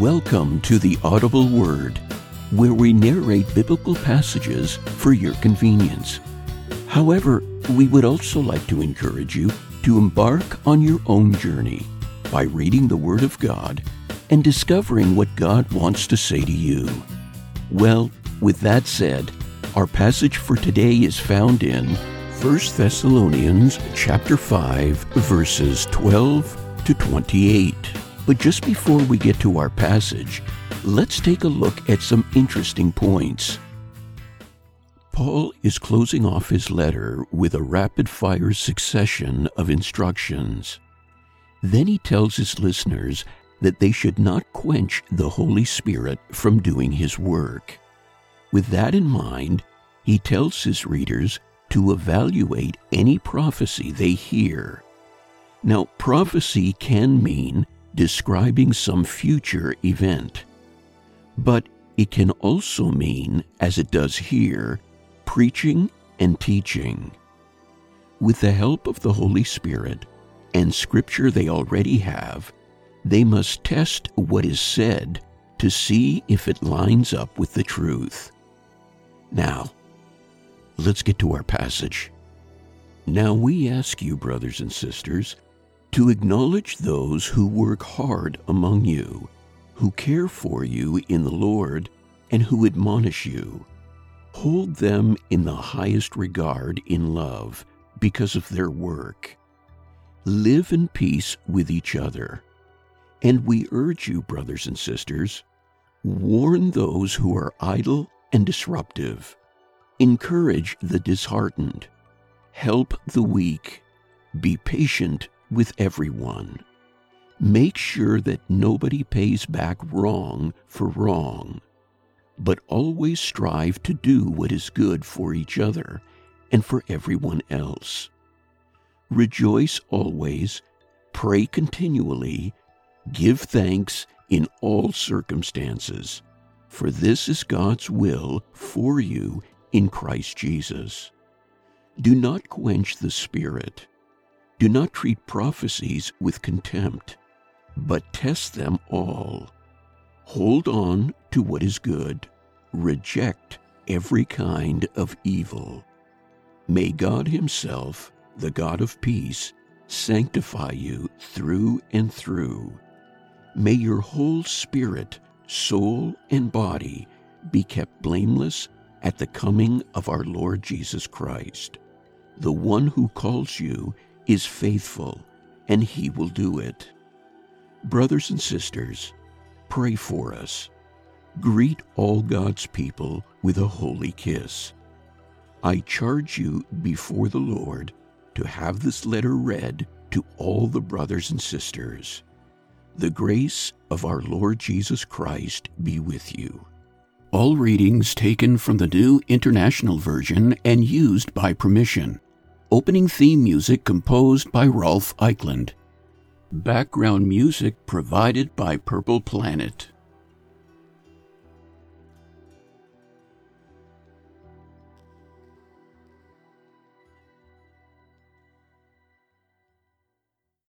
Welcome to the Audible Word, where we narrate biblical passages for your convenience. However, we would also like to encourage you to embark on your own journey by reading the Word of God and discovering what God wants to say to you. Well, with that said, our passage for today is found in 1 Thessalonians chapter 5 verses 12 to 28. But just before we get to our passage, let's take a look at some interesting points. Paul is closing off his letter with a rapid fire succession of instructions. Then he tells his listeners that they should not quench the Holy Spirit from doing his work. With that in mind, he tells his readers to evaluate any prophecy they hear. Now, prophecy can mean describing some future event, but it can also mean, as it does here, preaching and teaching. With the help of the Holy Spirit and scripture they already have, they must test what is said to see if it lines up with the truth. Now, let's get to our passage. Now we ask you, brothers and sisters, to acknowledge those who work hard among you, who care for you in the Lord, and who admonish you. Hold them in the highest regard in love because of their work. Live in peace with each other. And we urge you, brothers and sisters, warn those who are idle and disruptive. Encourage the disheartened. Help the weak. Be patient with everyone. Make sure that nobody pays back wrong for wrong, but always strive to do what is good for each other and for everyone else. Rejoice always, pray continually, give thanks in all circumstances, for this is God's will for you in Christ Jesus. Do not quench the Spirit. Do not treat prophecies with contempt, but test them all. Hold on to what is good. Reject every kind of evil. May God Himself, the God of peace, sanctify you through and through. May your whole spirit, soul, and body be kept blameless at the coming of our Lord Jesus Christ. The one who calls you is faithful, and he will do it. Brothers and sisters, pray for us. Greet all God's people with a holy kiss. I charge you before the Lord to have this letter read to all the brothers and sisters. The grace of our Lord Jesus Christ be with you. All readings taken from the New International Version and used by permission. Opening theme music composed by Rolf Eichland. Background music provided by Purple Planet.